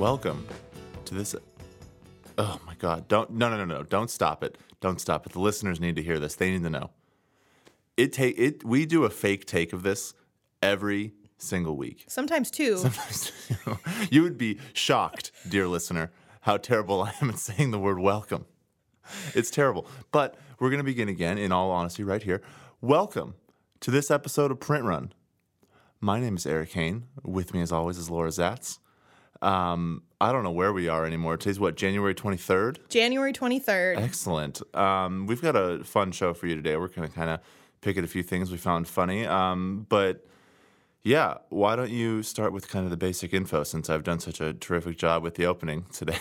welcome to this. Oh my God! Don't no no no no! Don't stop it! Don't stop it! The listeners need to hear this. They need to know. It take it. We do a fake take of this every single week. Sometimes two. you would be shocked, dear listener, how terrible I am at saying the word welcome. It's terrible. But we're going to begin again, in all honesty, right here. Welcome to this episode of Print Run. My name is Erik Hane. With me, as always, is Laura Zats. Um, I don't know where we are anymore. Today's what, January 23rd? January 23rd. Excellent. Um, we've got a fun show for you today. We're going to kind of pick at a few things we found funny. Um, but yeah, why don't you start with kind of the basic info since I've done such a terrific job with the opening today?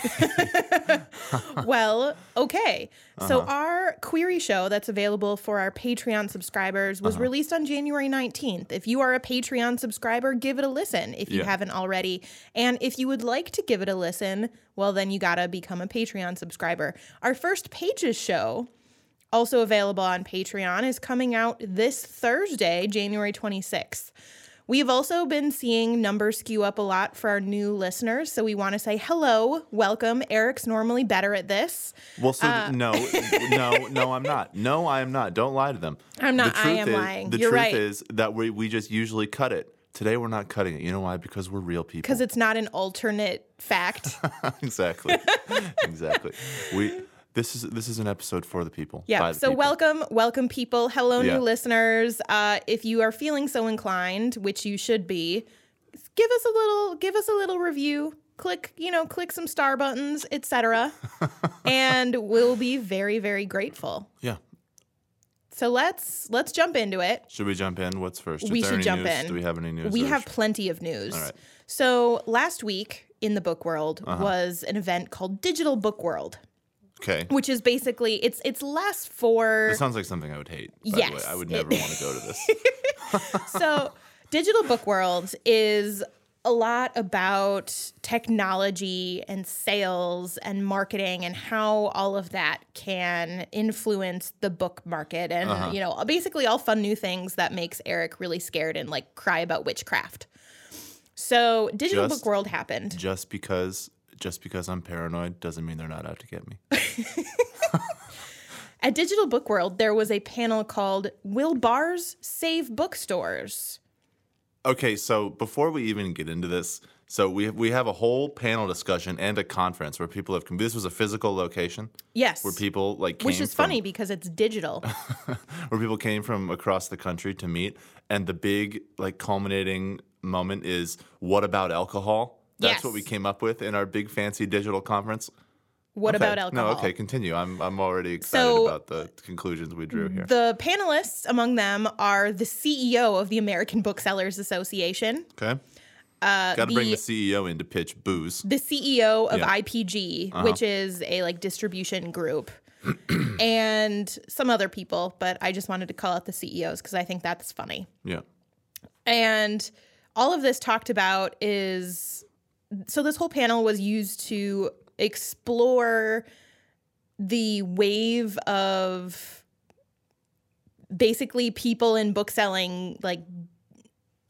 well, okay. So, uh-huh. our query show that's available for our Patreon subscribers was uh-huh. released on January 19th. If you are a Patreon subscriber, give it a listen if you Yeah. haven't already. And if you would like to give it a listen, well, then you got to become a Patreon subscriber. Our first Pages show, also available on Patreon, is coming out this Thursday, January 26th. We've also been seeing numbers skew up a lot for our new listeners. So we want to say hello, welcome. Eric's normally better at this. Well, so Uh, no, no, no, I'm not. No, I am not. Don't lie to them. I'm not. The I am is, lying. The You're truth right. is that we we just usually cut it. Today we're not cutting it. You know why? Because we're real people. Because it's not an alternate fact. exactly, exactly. We this is this is an episode for the people. Yeah. the So people. welcome, welcome people. Hello, Yeah. new listeners. Uh, if you are feeling so inclined, which you should be, give us a little, give us a little review. Click, you know, click some star buttons, etc. and we'll be very, very grateful. Yeah. So let's let's jump into it. Should we jump in? What's first? Is We should jump news? in. Do we have any news? We have plenty of news. All right. So last week in the book world Uh-huh. was an event called Digital Book World, Okay. which is basically it's it's less for It sounds like something I would hate. By the way. Yes, I would never want to go to this. so digital book world is a lot about technology and sales and marketing and how all of that can influence the book market and Uh-huh. you know basically all fun new things that makes eric really scared and like cry about witchcraft so digital Just- book world happened just because just because I'm paranoid doesn't mean they're not out to get me. at digital book world there was a panel called will bars save bookstores Okay, so before we even get into this, so we we have a whole panel discussion and a conference where people have come. This was a physical location yes where people like came which is from, funny because it's digital where people came from across the country to meet, and the big like culminating moment is what about alcohol? That's Yes. what we came up with in our big fancy digital conference. what Okay. about alcohol No, okay, continue. I'm I'm already excited So- about the conclusions we drew here. The panelists among them are the CEO of the American Booksellers Association, Okay. Uh, Got to bring the- CEO in to pitch booze. the CEO of Yeah. Uh-huh. IPG, which is a like distribution group, and some other people, but I just wanted to call out the CEOs because I think that's funny. Yeah. And all of this talked about is so this whole panel was used to explore the wave of basically people in bookselling like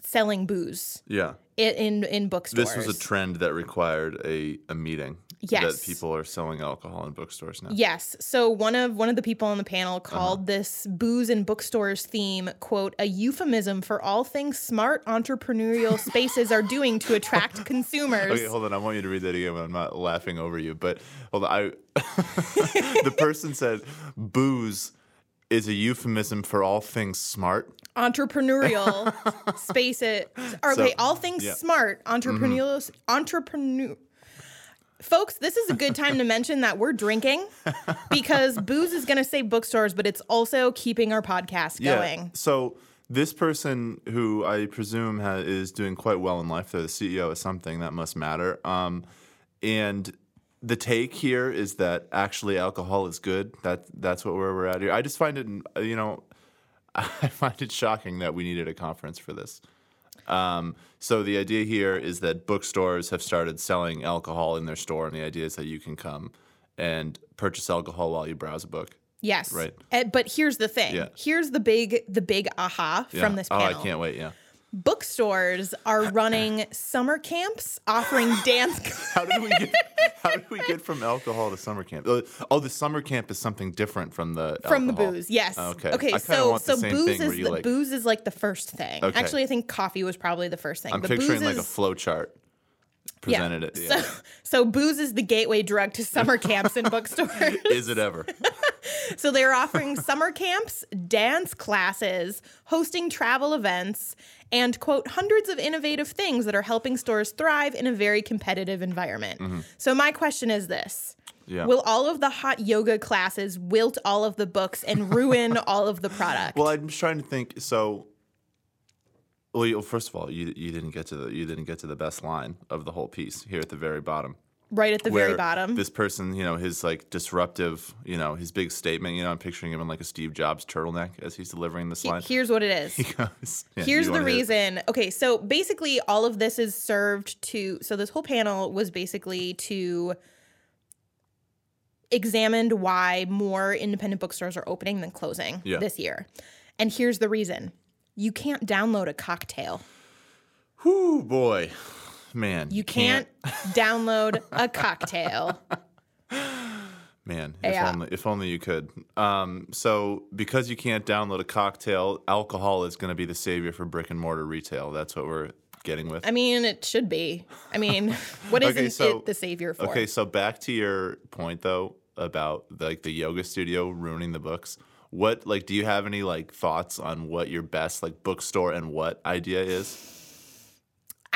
selling booze Yeah. i- in in bookstores. This was a trend that required a, a meeting. Yes. That people are selling alcohol in bookstores now. Yes. So one of one of the people on the panel Uh-huh. called this booze in bookstores theme quote a euphemism for all things smart entrepreneurial spaces are doing to attract consumers. Okay, hold on. I want you to read that again. I'm not laughing over you, but hold on. I the person said booze is a euphemism for all things smart. entrepreneurial spaces. Or, So, okay, all things yeah. Mm-hmm. smart entrepreneurial entrepreneur. Folks, this is a good time to mention that we're drinking because booze is going to save bookstores, but it's also keeping our podcast going. So this person, who I presume ha- is doing quite well in life, they're the CEO of something that must matter. Um, and the take here is that actually alcohol is good. That that's what we're, we're at here. I just find it, you know, I find it shocking that we needed a conference for this. Um, so the idea here is that bookstores have started selling alcohol in their store, and the idea is that you can come and purchase alcohol while you browse a book. Yes. Right. Uh, but here's the thing. Yeah. Here's the big the big aha Yeah. from this oh. I can't wait. Yeah. Bookstores are running summer camps offering dance. How did we get? How did we get from alcohol to summer camp? Oh, Oh, the summer camp is something different from the From the booze, yes. Oh, okay. Okay. So so booze is the like- booze is like the first thing. Okay. Actually, I think coffee was probably the first thing. I'm picturing like a is, flow chart. Presented it. So, so booze is the gateway drug to summer camps and bookstores. is it ever? So they're offering summer camps, dance classes, hosting travel events, and quote, hundreds of innovative things that are helping stores thrive in a very competitive environment. So my question is this. Mm-hmm. Yeah. Will all of the hot yoga classes wilt all of the books and ruin all of the product? Well, I'm just trying to think. So, well, you, first of all, you you didn't get to the you didn't get to the best line of the whole piece here at the very bottom. Right at the very bottom. This person, you know, his like disruptive, you know, his big statement. You know, I'm picturing him in like a Steve Jobs turtleneck as he's delivering this line. Here's what it is. He goes, yeah, Here's the wanna hear it? reason. Okay, so basically, all of this is served to. So this whole panel was basically to examined why more independent bookstores are opening than closing Yeah. this year. And here's the reason. You can't download a cocktail. Whew, boy, man, You can't, download a cocktail. Man, if Yeah. only if only you could. Um, so because you can't download a cocktail, alcohol is going to be the savior for brick and mortar retail. That's what we're getting with. I mean, it should be. I mean, what isn't Okay, so- it the savior for? Okay, so back to your point though about like the yoga studio ruining the books. What like do you have any like thoughts on what your best like bookstore and what idea is?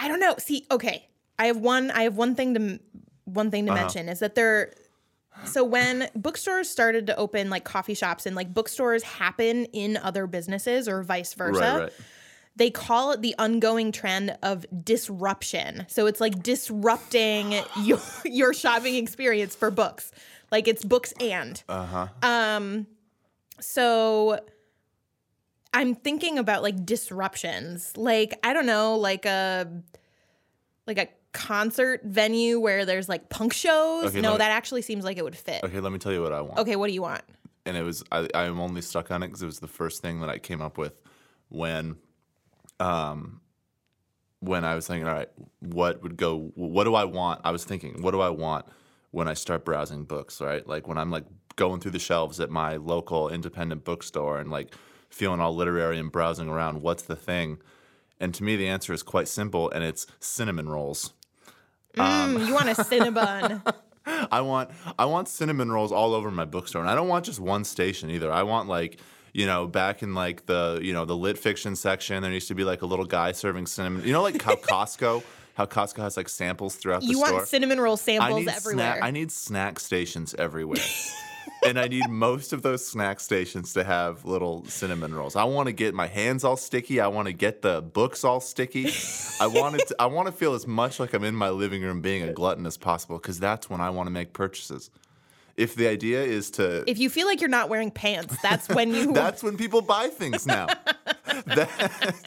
I don't know. See, okay, I have one. I have one thing to one thing to Uh-huh. mention is that they're so when bookstores started to open like coffee shops and like bookstores happen in other businesses or vice versa, Right, right. they call it the ongoing trend of disruption. So it's like disrupting your your shopping experience for books. Like it's books and. Uh-huh. Um so I'm thinking about like disruptions. Like I don't know, like a like a concert venue where there's like punk shows. Okay, no, me- that actually seems like it would fit. Okay, let me tell you what I want. Okay, what do you want? and it was I, I'm only stuck on it because it was the first thing that I came up with when, um, when I was thinking, all right, what would go? What do I want? I was thinking, what do I want when I start browsing books? Right, like when I'm like going through the shelves at my local independent bookstore and like feeling all literary and browsing around. What's the thing? And to me, the answer is quite simple, and it's cinnamon rolls. Mm, you want a Cinnabon. I want I want cinnamon rolls all over my bookstore, and I don't want just one station either. I want like you know back in like the you know the lit fiction section, there used to be like a little guy serving cinnamon. You know, like how Costco, how Costco has like samples throughout the store. You want cinnamon roll I samples need everywhere. snack. I need snack stations everywhere. and I need most of those snack stations to have little cinnamon rolls. I want to get my hands all sticky. I want to get the books all sticky. I want. To, I want to feel as much like I'm in my living room being a glutton as possible because that's when I want to make purchases. If the idea is to, if you feel like you're not wearing pants, that's when you that's when people buy things now. that,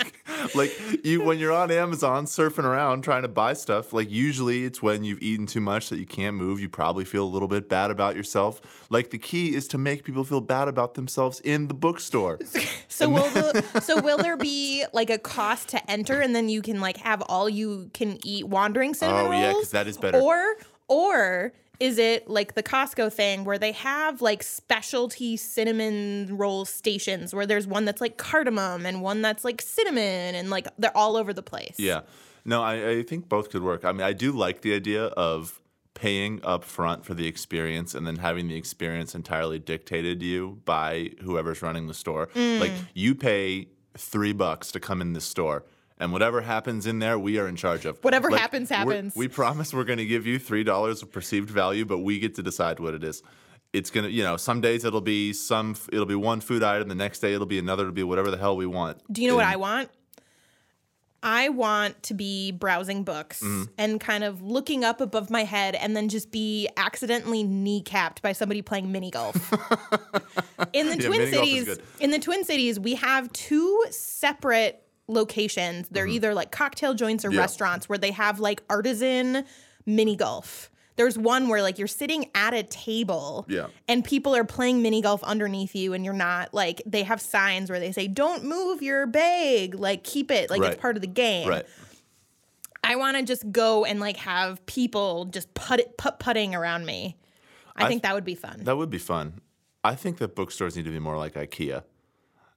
like you when you're on Amazon surfing around trying to buy stuff, like usually it's when you've eaten too much that you can't move. You probably feel a little bit bad about yourself. Like the key is to make people feel bad about themselves in the bookstore. So will the, so will there be like a cost to enter and then you can like have all you can eat wandering oh, cinnamon Oh, rolls? yeah, 'cause that is better. Or or is it like the Costco thing where they have like specialty cinnamon roll stations where there's one that's like cardamom and one that's like cinnamon and like they're all over the place. Yeah. No, I, I think both could work. I mean, I do like the idea of paying up front for the experience and then having the experience entirely dictated to you by whoever's running the store. Like mm. you pay three bucks to come in this store. And whatever happens in there, we are in charge of. Whatever Like, happens, happens. We promise we're going to give you three dollars of perceived value, but we get to decide what it is. It's gonna, you know, some days it'll be some, it'll be one food item. The next day it'll be another. It'll be whatever the hell we want. Do you know what I want? I want to be browsing books Mm-hmm. and kind of looking up above my head and then just be accidentally kneecapped by somebody playing mini golf. in the Yeah, Twin mini golf is Cities, in the Twin Cities, we have two separate locations. They're either like cocktail joints or Mm-hmm. Yeah. restaurants where they have like artisan mini golf. there's one where like you're sitting at a table Yeah. and people are playing mini golf underneath you and you're not like they have signs where they say don't move your bag like keep it like Right. it's part of the game Right. i want to just go and like have people just put it put putting around me i, I think that would be fun That would be fun. I think that bookstores need to be more like IKEA.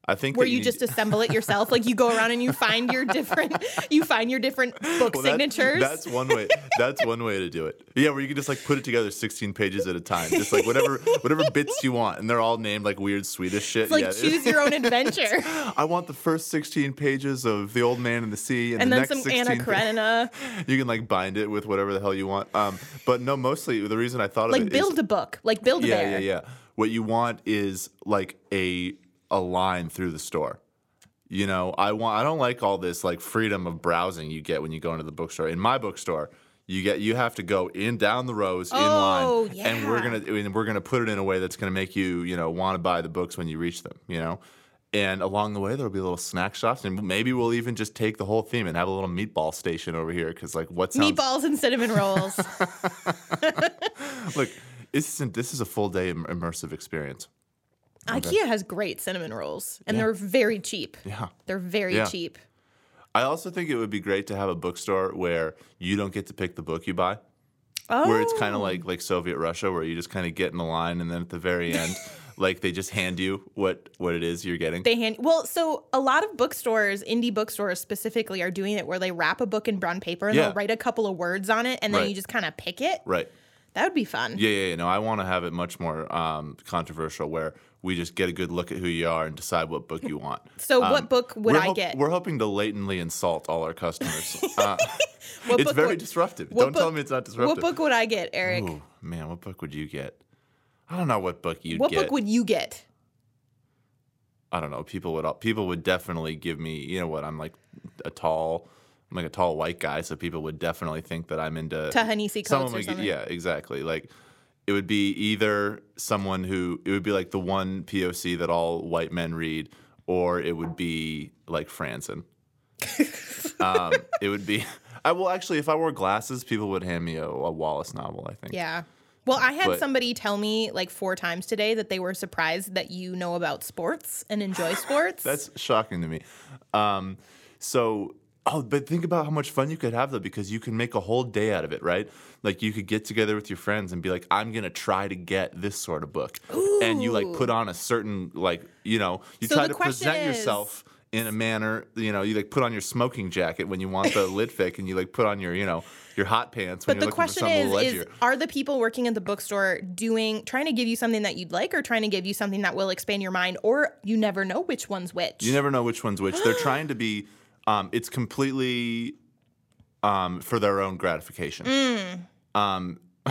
I think where that you just assemble it yourself like you go around and you find your different you find your different book Well, that's- signatures That's one way. That's one way to do it. Yeah, where you can just like put it together 16 pages at a time, just like whatever whatever bits you want, and they're all named like weird Swedish shit. It's like yeah. choose your own adventure I want the first 16 pages of The Old Man and the Sea, and, and the then next some 16 anna karenina You can like bind it with whatever the hell you want. Um, but no, mostly the reason I thought of it. like it is- build a book like build a yeah, bear yeah, yeah. What you want is like a a line through the store. You know, I want I don't like all this like freedom of browsing you get when you go into the bookstore. In my bookstore, you get you have to go in down the rows in Oh, line, and we're gonna and we're gonna put it in a way that's gonna make you you know want to buy the books when you reach them. You know. And along the way, there'll be little snack shops, and maybe we'll even just take the whole theme and have a little meatball station over here. Because, like, what's sounds meatballs and cinnamon rolls look, this isn't this is a full day immersive experience. Ikea has great cinnamon rolls and they're very cheap Yeah. they're very Yeah. cheap I also think it would be great to have a bookstore where you don't get to pick the book you buy, oh where it's kind of like like Soviet Russia, where you just kind of get in the line, and then at the very end, like they just hand you what what it is you're getting. They hand well, so a lot of bookstores, indie bookstores specifically, are doing it where they wrap a book in brown paper and Yeah. they'll write a couple of words on it, and then Right. you just kind of pick it. right. That would be fun. Yeah, yeah, yeah. No, I want to have it much more um, controversial, where we just get a good look at who you are and decide what book you want. So, Um, what book would I hop- get? We're hoping to latently insult all our customers. Uh, it's very would- disruptive. Don't tell me it's not disruptive. What book would I get, Eric? Ooh, man, what book would you get? I don't know what book you'd what get. book would you get? I don't know. People would people would definitely give me. You know what? I'm like a tall. I'm like a tall white guy, so people would definitely think that I'm into Coates someone or would- something. Yeah, exactly. Like it would be either someone who it would be like the one POC that all white men read, or it would be like Franzen. um, it would be. I will actually, if I wore glasses, people would hand me a, a Wallace novel. I think. Yeah. Well, I had But- somebody tell me like four times today that they were surprised that you know about sports and enjoy sports. That's shocking to me. Um, so, oh, but think about how much fun you could have though, because you can make a whole day out of it, right? Like you could get together with your friends and be like, "I'm gonna try to get this sort of book," and you like put on a certain like, you know, you So try to present is- yourself in a manner, you know, you like put on your smoking jacket when you want the lit fic, and you like put on your, you know, your hot pants when But you're the looking for question is, is are the people working at the bookstore doing trying to give you something that you'd like or trying to give you something that will expand your mind or you never know which one's which? You never know which one's which. They're trying to be. Um, it's completely um, for their own gratification. Mm. Um,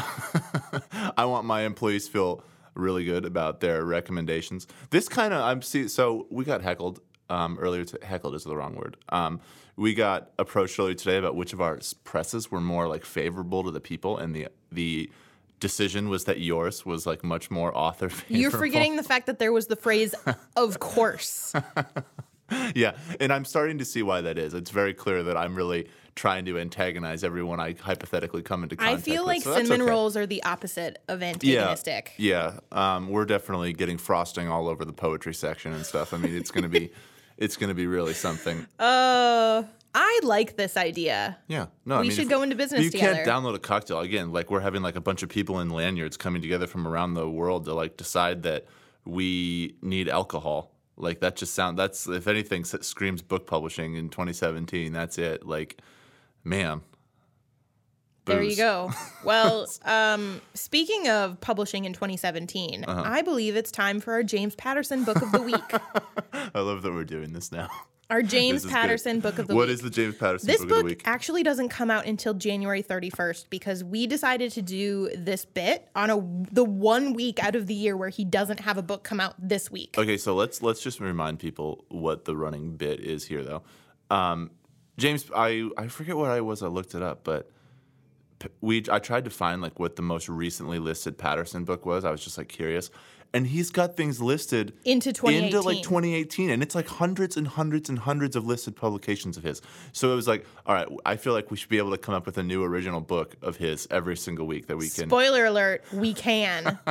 I want my employees to feel really good about their recommendations. This kind of I'm see. So we got heckled um, earlier. To, heckled is the wrong word. Um, we got approached earlier today about which of our presses were more like favorable to the people, and the the decision was that yours was like much more author favorable. You're forgetting the fact that there was the phrase of course. Yeah, and I'm starting to see why that is. It's very clear that I'm really trying to antagonize everyone I hypothetically come into I contact feel with. like so cinnamon okay. rolls are the opposite of antagonistic. yeah. Um, we're definitely getting frosting all over the poetry section and stuff. I mean, it's gonna be, it's gonna be really something. Uh I like this idea. Yeah, no, I We mean, should go into business You together. can't download a cocktail again. Like we're having like a bunch of people in lanyards coming together from around the world to like decide that we need alcohol. Like that just sound. That's if anything screams book publishing in 2017. That's it. Like, man. There you go. Well, um, speaking of publishing in 2017, Uh-huh. I believe it's time for our James Patterson Book of the Week. I love that we're doing this now. Our James is good. Patterson Book of the What Week. is the James Patterson this book, book of the week? actually doesn't come out until January 31st because we decided to do this bit on a the one week out of the year where he doesn't have a book come out this week. Okay, so let's let's just remind people what the running bit is here, though. Um, James, I I forget what I was. I looked it up, but we I tried to find like what the most recently listed Patterson book was. I was just like curious, and he's got things listed Into into like 2018. 2018, and it's like hundreds and hundreds and hundreds of listed publications of his. So it was like, all right, I feel like we should be able to come up with a new original book of his every single week that we can. Spoiler alert: We can.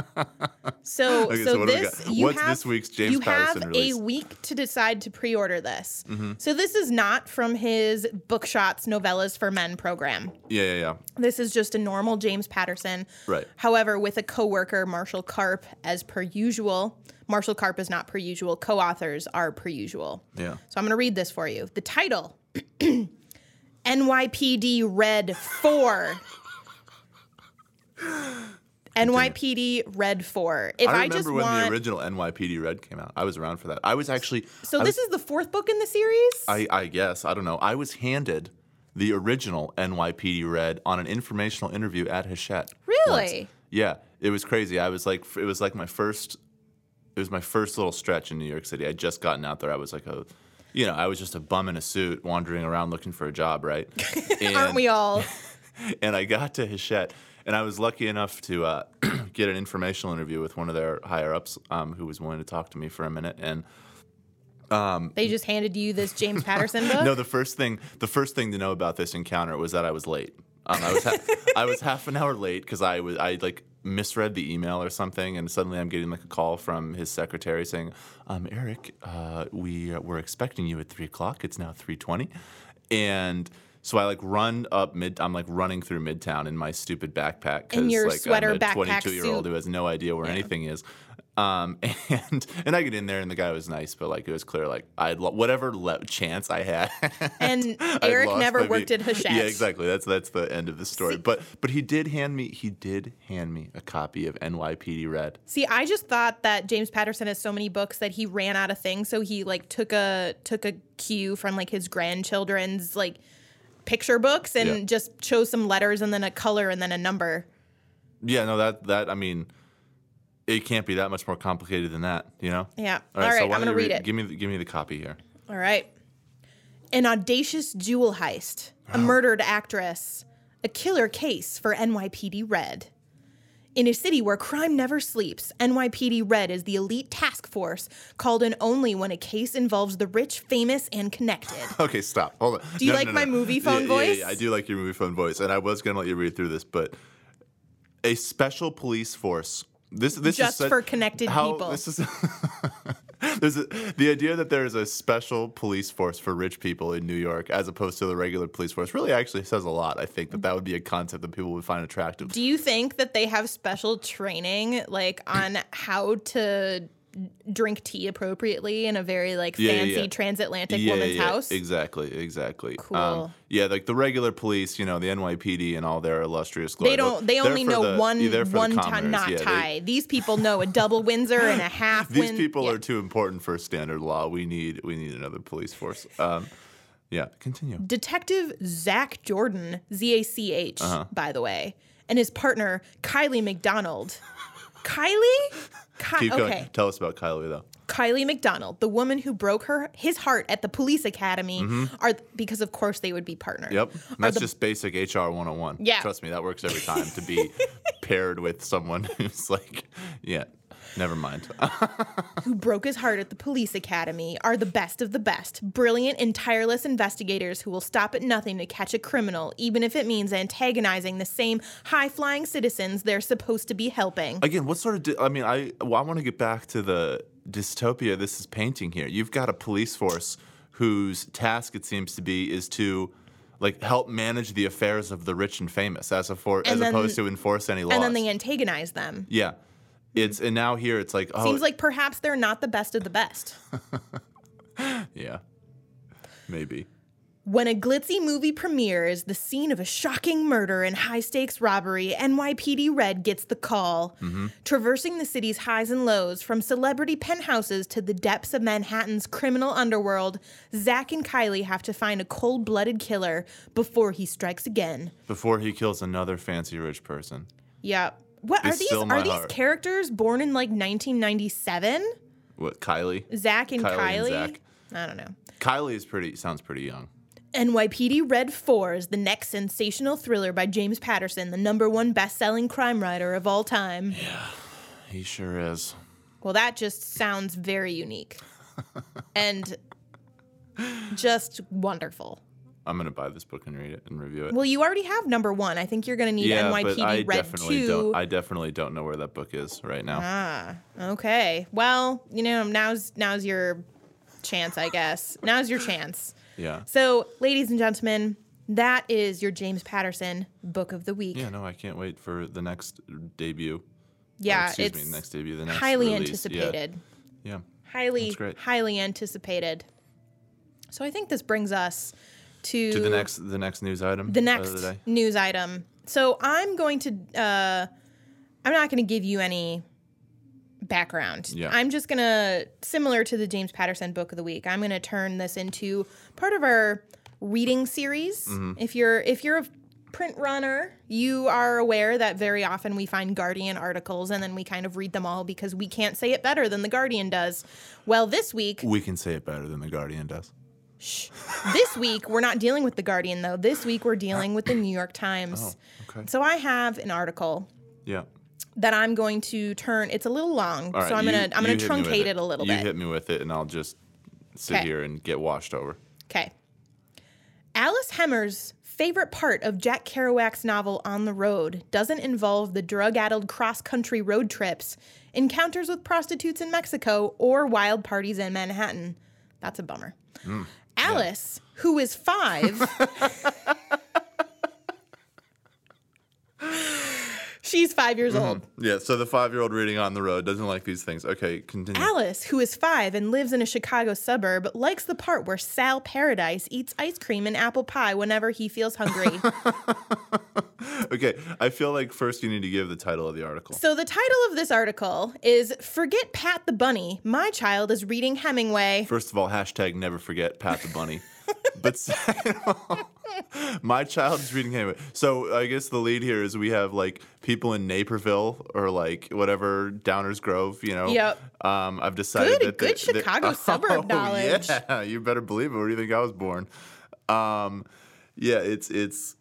So, Okay, so, so this you What's have this week's James you Patterson have release? Mm-hmm. a week to decide to pre-order this. So this is not from his Bookshots Novellas for Men program. Yeah, yeah, yeah. This is just a normal James Patterson. Right. However, with a coworker, Marshall Karp, as per usual. Marshall Karp is not per usual. Co-authors are per usual. Yeah. So I'm going to read this for you. The title NYPD Red 4. NYPD Red 4. If I I, remember just when want the original NYPD Red came out. I was around for that. I was actually. So I this was- is the fourth book in the series? I, I guess I don't know. I was handed the original NYPD Red on an informational interview at Hachette. Really? once. Yeah, it was crazy. I was like, it was like my first. It was my first little stretch in New York City. I'd just gotten out there. I was like a, you know, I was just a bum in a suit wandering around looking for a job, right? And, Aren't we all? and I got to Hachette, and I was lucky enough to uh, get an informational interview with one of their higher ups, um, who was willing to talk to me for a minute. And They just handed you this James Patterson book? no, the first thing the first thing to know about this encounter was that I was late. Um, I was ha- I was half an hour late because I was I like misread the email or something, and suddenly I'm getting like a call from his secretary saying, um, "Eric, uh, we uh, were expecting you at three o'clock. It's now three twenty, and." So I like run up mid. I'm like running through Midtown in my stupid backpack your like sweater I'm a 22 year old who has no idea where anything is. Um, and and I get in there and the guy was nice, but like it was clear like I would whatever le- chance I had. And Eric never worked at Hachette. Yeah, exactly. That's that's the end of the story. See- but but he did hand me he did hand me a copy of NYPD Red. See, I just thought that James Patterson has so many books that he ran out of things, so he like took a took a cue from like his grandchildren's like picture books and Yeah. just chose some letters and then a color and then a number. Yeah, no, that that I mean, it can't be that much more complicated than that, you know. Yeah. All All right, right, so I'm gonna you read it. Give me the, give me the copy here. All right. An audacious jewel heist, a murdered actress, a killer case for NYPD Red. In a city where crime never sleeps, NYPD Red is the elite task force called in only when a case involves the rich, famous, and connected. Okay, stop. Hold on. Do you like my Moviefone yeah, voice? Yeah, yeah, I do like your Moviefone voice, and I was gonna let you read through this, but a special police force. This this is Just such- for connected how- people. This is there's a, the idea that there is a special police force for rich people in New York as opposed to the regular police force. Really, actually says a lot. I think that that would be a concept that people would find attractive. Do you think that they have special training like on how to drink tea appropriately in a very like Yeah, fancy yeah. transatlantic yeah, woman's yeah, house? Exactly, exactly. Cool. yeah, like the regular police, you know, the NYPD and all their illustrious glory. They don't. They only know the- one yeah, they're the one ti- commoners, knot yeah, they- tie. These people know a double Windsor and a half. These Win- people are too important for standard law. We need we need another police force. Um, yeah, continue. Detective Zach Jordan, Z A C H, Uh-huh. by the way, and his partner Kylie McDonald. Kylie. Ky- Keep okay. Tell us about Kylie though. Kylie McDonald, the woman who broke her his heart at the police academy, are because of course they would be partnered. Mm-hmm. Yep, Are that's the- just basic HR 101. Yeah. trust me, that works every time to be paired with someone who's like, yeah, never mind. who broke his heart at the police academy are the best of the best, brilliant and tireless investigators who will stop at nothing to catch a criminal, even if it means antagonizing the same high flying citizens they're supposed to be helping. Again, what sort of? Di- I mean, I well, I want to get back to the dystopia this is painting here. You've got a police force whose task it seems to be is to like help manage the affairs of the rich and famous as a for, as then- opposed to enforce any laws. And then they antagonize them. yeah, it's and now here it's like oh Seems like perhaps they're not the best of the best. yeah, maybe. When a glitzy movie premieres, the scene of a shocking murder and high stakes robbery, NYPD Red gets the call. Mm-hmm. Traversing the city's highs and lows, from celebrity penthouses to the depths of Manhattan's criminal underworld, Zach and Kylie have to find a cold blooded killer before he strikes again. Before he kills another fancy rich person. Yeah. What are these? Are these heart. characters born in like 1997? What Kylie? Zach and Kylie Kylie? and Zach. I don't know. Kylie is pretty. Sounds pretty young. NYPD Red 4 is the next sensational thriller by James Patterson, the number one best selling crime writer of all time. Yeah, he sure is. Well, that just sounds very unique and just wonderful. I'm gonna buy this book and read it and review it. Well, you already have number one. I think you're going to need yeah, NYPD but I Red definitely 2. don't. I definitely don't know where that book is right now. ah, okay. Well, you know, now's now's your chance, I guess. Now's your chance. yeah. So, ladies and gentlemen, that is your James Patterson book of the week. Yeah. No, I can't wait for the next debut. Yeah, Or, excuse it's me, next debut. The next highly release. anticipated. Yeah. yeah. Highly, highly anticipated. So I think this brings us to, To the next, the next news item. the next the news item. So I'm going to, uh, I'm not going to give you any background. Yeah. I'm just going to, similar to the James Patterson book of the week, I'm going to turn this into part of our reading series. Mm-hmm. If you're, if you're a print runner, you are aware that very often we find Guardian articles and then we kind of read them all because we can't say it better than the Guardian does. Well, this week, We can say it better than the Guardian does. Shh. This week, we're not dealing with The Guardian, though. This week, we're dealing with the New York Times. Oh, okay. So I have an article Yeah. that I'm going to turn. It's a little long, right. so I'm you- gonna I'm gonna hit me with truncate it. a little you bit. hit me with it, and I'll just sit Okay. here and get washed over. Okay. Alice Hemmer's favorite part of Jack Kerouac's novel On the Road doesn't involve the drug-addled cross-country road trips, encounters with prostitutes in Mexico, or wild parties in Manhattan. That's a bummer. Hmm. Alice, who is five, she's five years mm-hmm. old. Yeah. So the five-year-old reading on the road doesn't like these things. Okay, continue. Alice, who is five and lives in a Chicago suburb, likes the part where Sal Paradise eats ice cream and apple pie whenever he feels hungry. Okay, I feel like first you need to give the title of the article. so, the title of this article is Forget Pat the Bunny. My child is reading Hemingway. First of all, hashtag never forget Pat the Bunny. But second of all, my child is reading anyway. So I guess the lead here is we have like people in Naperville or like whatever Downers Grove, you know. Yep. Um, I've decided Good- that they- good that- Chicago suburb Oh, knowledge. Yeah, you better believe it. Where do you think I was born? Um, yeah, it's it's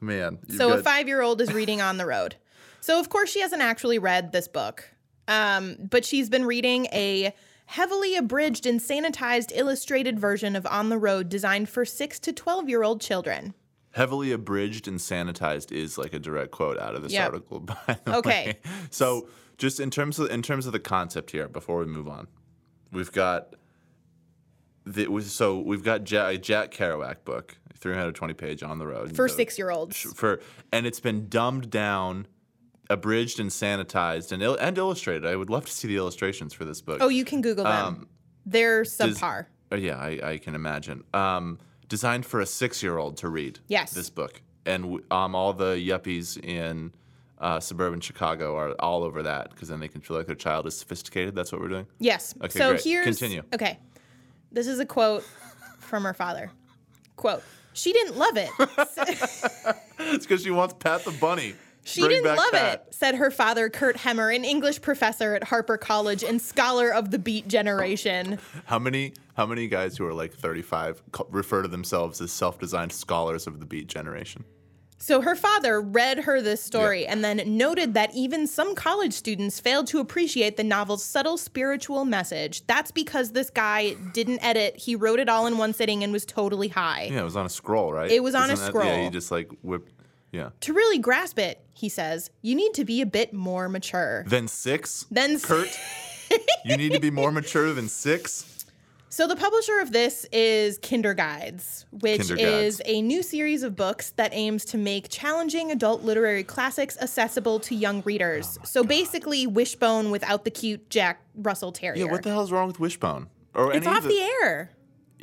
man. you've So, a five year old is reading On the Road. So, of course, she hasn't actually read this book, um, but she's been reading a heavily abridged and sanitized illustrated version of On the Road designed for six to 12 year old children. heavily abridged and sanitized is like a direct quote out of this Yep. article by the Okay. way. so just in terms of in terms of the concept here before we move on we've got the so we've got jack, a jack kerouac book 320 page on the road For six year olds. for and it's been dumbed down abridged and sanitized and, il- and illustrated i would love to see the illustrations for this book Oh, you can Google them. Um, They're subpar. Oh, yeah, I, I can imagine. Um, designed for a six-year-old to read. Yes. This book, and um, all the yuppies in uh, suburban Chicago are all over that because then they can feel like their child is sophisticated. That's what we're doing. Yes. Okay, so great. here's Continue. Okay. This is a quote from her father. Quote. She didn't love it. It's because she wants Pat the Bunny. She Bring didn't love Pat. it, said her father, Kurt Hemmer, an English professor at Harper College and scholar of the Beat Generation. How many? How many guys who are like 35 refer to themselves as self-designed scholars of the Beat generation? So her father read her this story and then noted that even some college students failed to appreciate the novel's subtle spiritual message. That's because this guy didn't edit. He wrote it all in one sitting and was totally high. Yeah, it was on a scroll, right? It was on a Isn't that- Yeah, he just like whip. Yeah. To really grasp it, he says, you need to be a bit more mature. Then six. Then Kurt, you need to be more mature than six. So the publisher of this is Kinder Guides, which Kinder Guides. is a new series of books that aims to make challenging adult literary classics accessible to young readers. Oh so basically Wishbone without the cute Jack Russell Terrier. Yeah, what the hell's wrong with Wishbone? Or it's off of the air.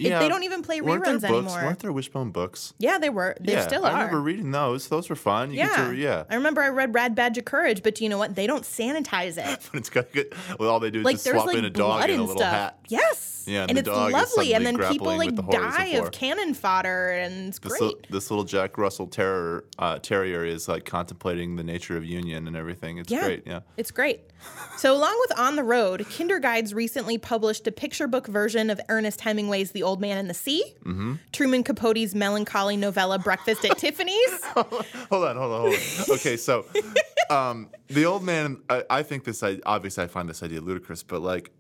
It- they don't even play weren't there reruns books, anymore. Weren't there Wishbone books? Yeah, they were. They yeah, still are. I remember reading those. Those were fun. You yeah. to, yeah. I remember I read Red Badge of Courage, but you know what? They don't sanitize it. But it's got good. Well, all they do is Like just swap like in a dog blood in a and little stuff. hat. Yes. Yeah, and and the it's dog is lovely. And then people like the horrors of die of cannon fodder, and it's This, great. little, this little Jack Russell Terrier, uh, Terrier is like contemplating the nature of union and everything. It's Yeah. great. Yeah. It's great. So, along with On the Road, Kinder Guides recently published a picture book version of Ernest Hemingway's The Old Man and the Sea, Mm-hmm. Truman Capote's melancholy novella Breakfast at Tiffany's, hold on, hold on, hold on. Okay, so um, the old man. I, I think this. I obviously I find this idea ludicrous, but like,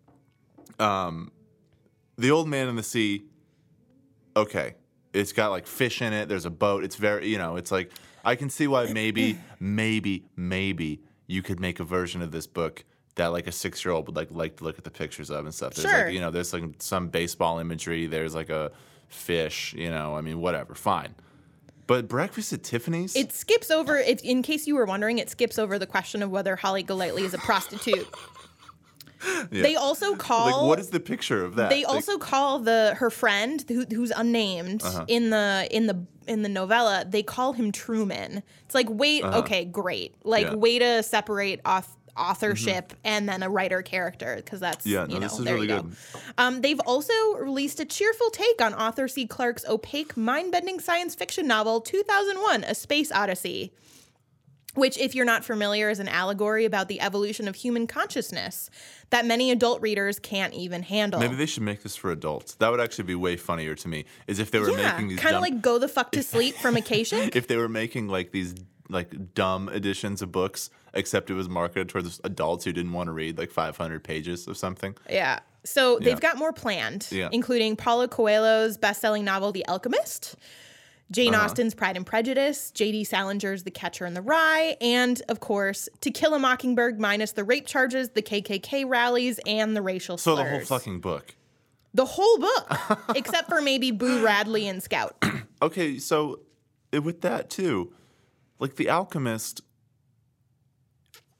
um, the old man in the sea. Okay, it's got like fish in it. There's a boat. It's very, you know, it's like I can see why maybe, maybe, maybe you could make a version of this book that like a six year old would like like to look at the pictures of and stuff. There's Sure. like you know, there's like some baseball imagery. There's like a fish. You know, I mean, whatever, fine. But breakfast at Tiffany's. It skips over, if, in case you were wondering, it skips over the question of whether Holly Golightly is a prostitute. Yeah. They also call. like what is the picture of that? They Like, also call the her friend who, who's unnamed Uh-huh. in the in the in the novella. They call him Truman. It's like wait, okay, great. Like Uh-huh. Yeah. Mm-hmm. way to separate auth- authorship and then a writer character because that's Yeah, you know this is there really you go. good. Um, they've also released a cheerful take on Arthur C. Clarke's opaque, mind-bending science fiction novel 2001: A Space Odyssey which, if you're not familiar, is an allegory about the evolution of human consciousness that many adult readers can't even handle. Maybe they should make this for adults. That would actually be way funnier to me. Is if they were yeah, making these kind of like go the fuck to sleep from Akashic. if they were making like these like dumb editions of books, except it was marketed towards adults who didn't want to read like 500 pages of something. yeah. So they've Yeah. got more planned, Yeah. including Paulo Coelho's best-selling novel *The Alchemist*, Jane Uh-huh. Austen's *Pride and Prejudice*, J.D. Salinger's *The Catcher in the Rye*, and of course, *To Kill a Mockingbird* minus the rape charges, the KKK rallies, and the racial So slurs. the whole fucking book. the whole book, except for maybe Boo Radley and Scout. Okay, so with that too, like The Alchemist.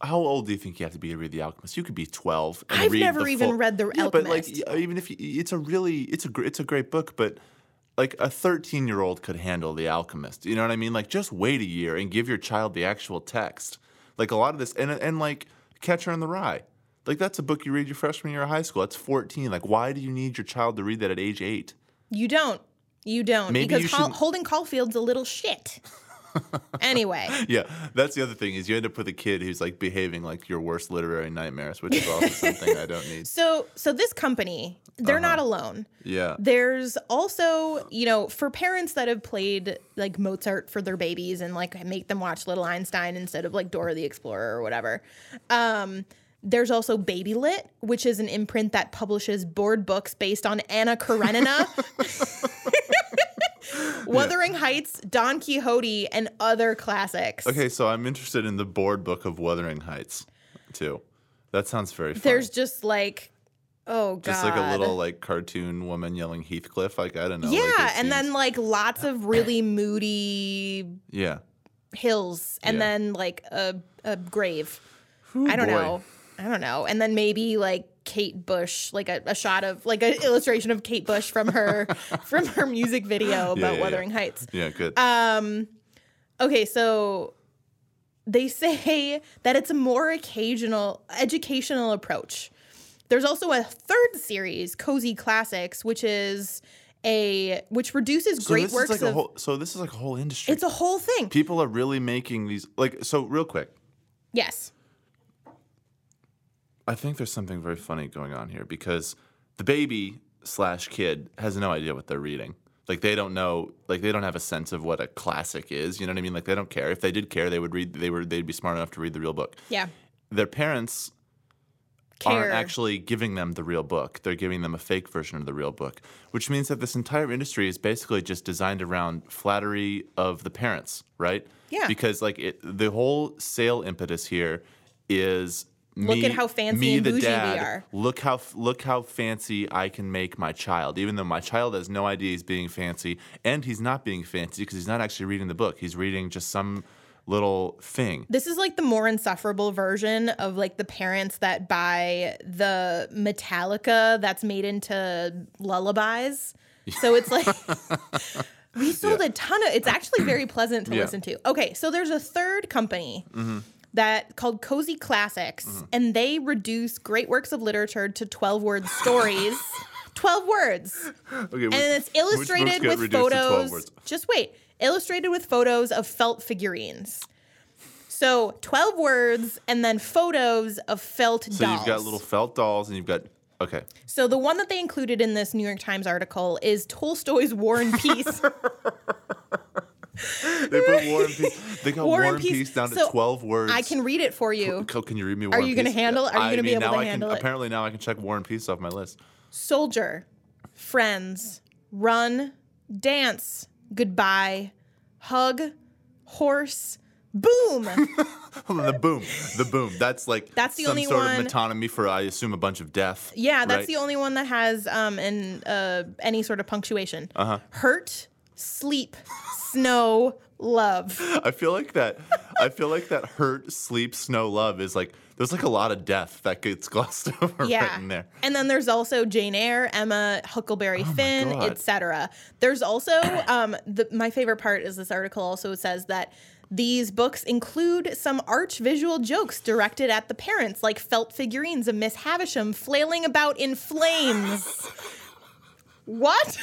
How old do you think you have to be to read The Alchemist? You could be 12. And I've read never even full- read The yeah, But like, even if you, it's a really, it's a it's a great book, but like a 13 year old could handle The Alchemist. You know what I mean? Like, just wait a year and give your child the actual text. Like a lot of this, and and like Catcher in the Rye. Like that's a book you read your freshman year of high school. That's 14. Like, why do you need your child to read that at age eight? You don't. You don't. Maybe because you Hol- shouldn't- Holden Caulfield's a little shit. Anyway, Yeah, that's the other thing is you end up with a kid who's like behaving like your worst literary nightmares, which is also something I don't need. so so this company, they're Uh-huh. not alone. Yeah, There's also, you know, for parents that have played like Mozart for their babies and like make them watch Little Einstein instead of like Dora the Explorer or whatever. Um, there's also Baby Lit, which is an imprint that publishes board books based on Anna Karenina, Wuthering Heights, Don Quixote, and other classics. Okay, so I'm interested in the board book of Wuthering Heights, too. That sounds very fun. There's just like, oh god, just like a little like cartoon woman yelling Heathcliff. Like I don't know. yeah, like, and then like lots of really moody yeah, hills and Yeah. then like a, a grave. I don't boy. know. I don't know. And then maybe like Kate Bush, like a, a shot of like an illustration of Kate Bush from her from her music video about yeah, yeah. Wuthering Heights. yeah, good. Um okay, so they say that it's a more occasional educational approach. There's also a third series, Cozy Classics, which is a which reduces so great works like of a whole. So this is like a whole industry. it's a whole thing. People are really making these. Like so, real quick. Yes. I think there's something very funny going on here because the baby slash kid has no idea what they're reading. Like they don't know, like they don't have a sense of what a classic is. You know what I mean? Like they don't care. If they did care, they would read. They were. They'd be smart enough to read the real book. Yeah. Their parents Care. aren't actually giving them the real book. They're giving them a fake version of the real book, which means that this entire industry is basically just designed around flattery of the parents, right? Yeah. Because like it, the whole sale impetus here is Look me, at how fancy me, and the bougie we dad, are. Look how look how fancy I can make my child, even though my child has no idea he's being fancy, and he's not being fancy because he's not actually reading the book. He's reading just some little thing. This is like the more insufferable version of like the parents that buy the Metallica that's made into lullabies. So it's like we sold a ton of it's actually very pleasant to Yeah. listen to. Okay, so there's a third company Mm-hmm. That called Cozy Classics mm-hmm. and they reduce great works of literature to 12 word stories. 12 words. Okay, And it's illustrated with photos. Just wait. Illustrated with photos of felt figurines. So 12 words and then photos of felt So dolls. you've got little felt dolls, and you've got okay. So the one that they included in this New York Times article is Tolstoy's War and Peace. They put War and Peace. They got War War, and Peace. Peace, down to twelve words. I can read it for you. Co- Can you read me? War Are you gonna handle it? Are you gonna be mean, able to I handle can, it? Apparently now I can check War and Peace off my list. Soldier, friends, run, dance, goodbye, hug, horse, boom. the boom, the boom. That's like That's the some only sort one- of metonymy for I assume a bunch of death. Yeah, that's right? the only one that has um uh any sort of punctuation. Uh-huh. Hurt, sleep, snow, love. I feel like that. I feel like that hurt, sleep, snow, love is like there's like a lot of death that gets glossed over Yeah. right in there. And then there's also Jane Eyre, Emma, Huckleberry Finn, etc. There's also um the my favorite part is this article also says that these books include some arch visual jokes directed at the parents, like felt figurines of Miss Havisham flailing about in flames. what?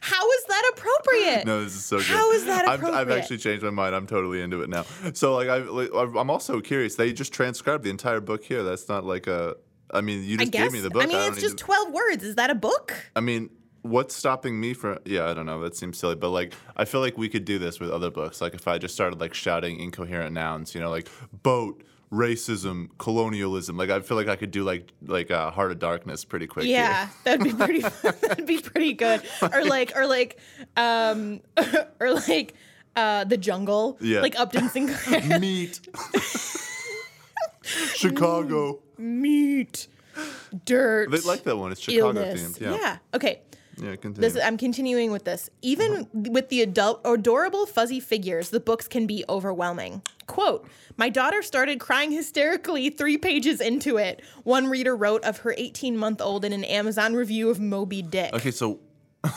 How is that appropriate? No, this is so good. How is that I've, I've actually changed my mind. I'm totally into it now. So like, I've, I'm also curious. They just transcribed the entire book here. That's not like a. I mean, you just gave me the book. I mean, don't it's just even- 12 words. Is that a book? I mean, what's stopping me from? Yeah, I don't know. That seems silly, but like, I feel like we could do this with other books. Like, if I just started like shouting incoherent nouns, you know, like boat, racism, colonialism. Like, I feel like I could do like like uh, Heart of Darkness pretty quick. here. Yeah, that'd be pretty. that'd be pretty good. Or like, or like, um, or like, uh, the jungle. Yeah. Like Upton Sinclair. Meat. Chicago. Meat. Dirt. They like that one. It's Chicago illness. themed. Yeah. Yeah. Okay. Yeah, continue. This I'm continuing with this. Even with the adult adorable fuzzy figures, the books can be overwhelming. Quote, my daughter started crying hysterically three pages into it. One reader wrote of her 18 month old in an Amazon review of Moby Dick. okay, so.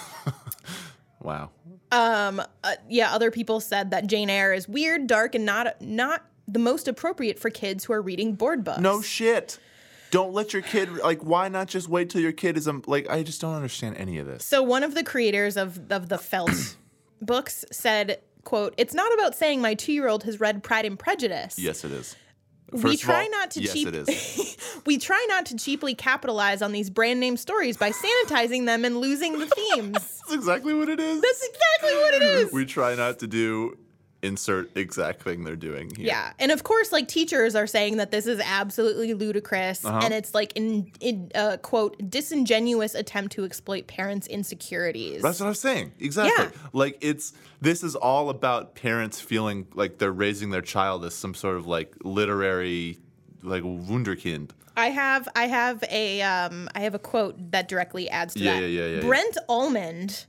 wow. Uh, yeah, other people said that Jane Eyre is weird, dark, and not not the most appropriate for kids who are reading board books. No shit. Don't let your kid like. Why not just wait till your kid is um, like? I just don't understand any of this. So one of the creators of of the Felt books said, "quote It's not about saying my two year old has read Pride and Prejudice. Yes, it is. we First of try all, not to yes, cheap it is. we try not to cheaply capitalize on these brand name stories by sanitizing them and losing the themes. That's exactly what it is. That's exactly what it is. we try not to do insert exact thing they're doing here. Yeah, and of course, like teachers are saying that this is absolutely ludicrous, Uh-huh. and it's like in, in uh, quote disingenuous attempt to exploit parents' insecurities. That's what I'm saying. Exactly. Yeah. Like it's this is all about parents feeling like they're raising their child as some sort of like literary like wunderkind. I have I have a um I have a quote that directly adds to Yeah, that. yeah, yeah, yeah, yeah. Brent Almond,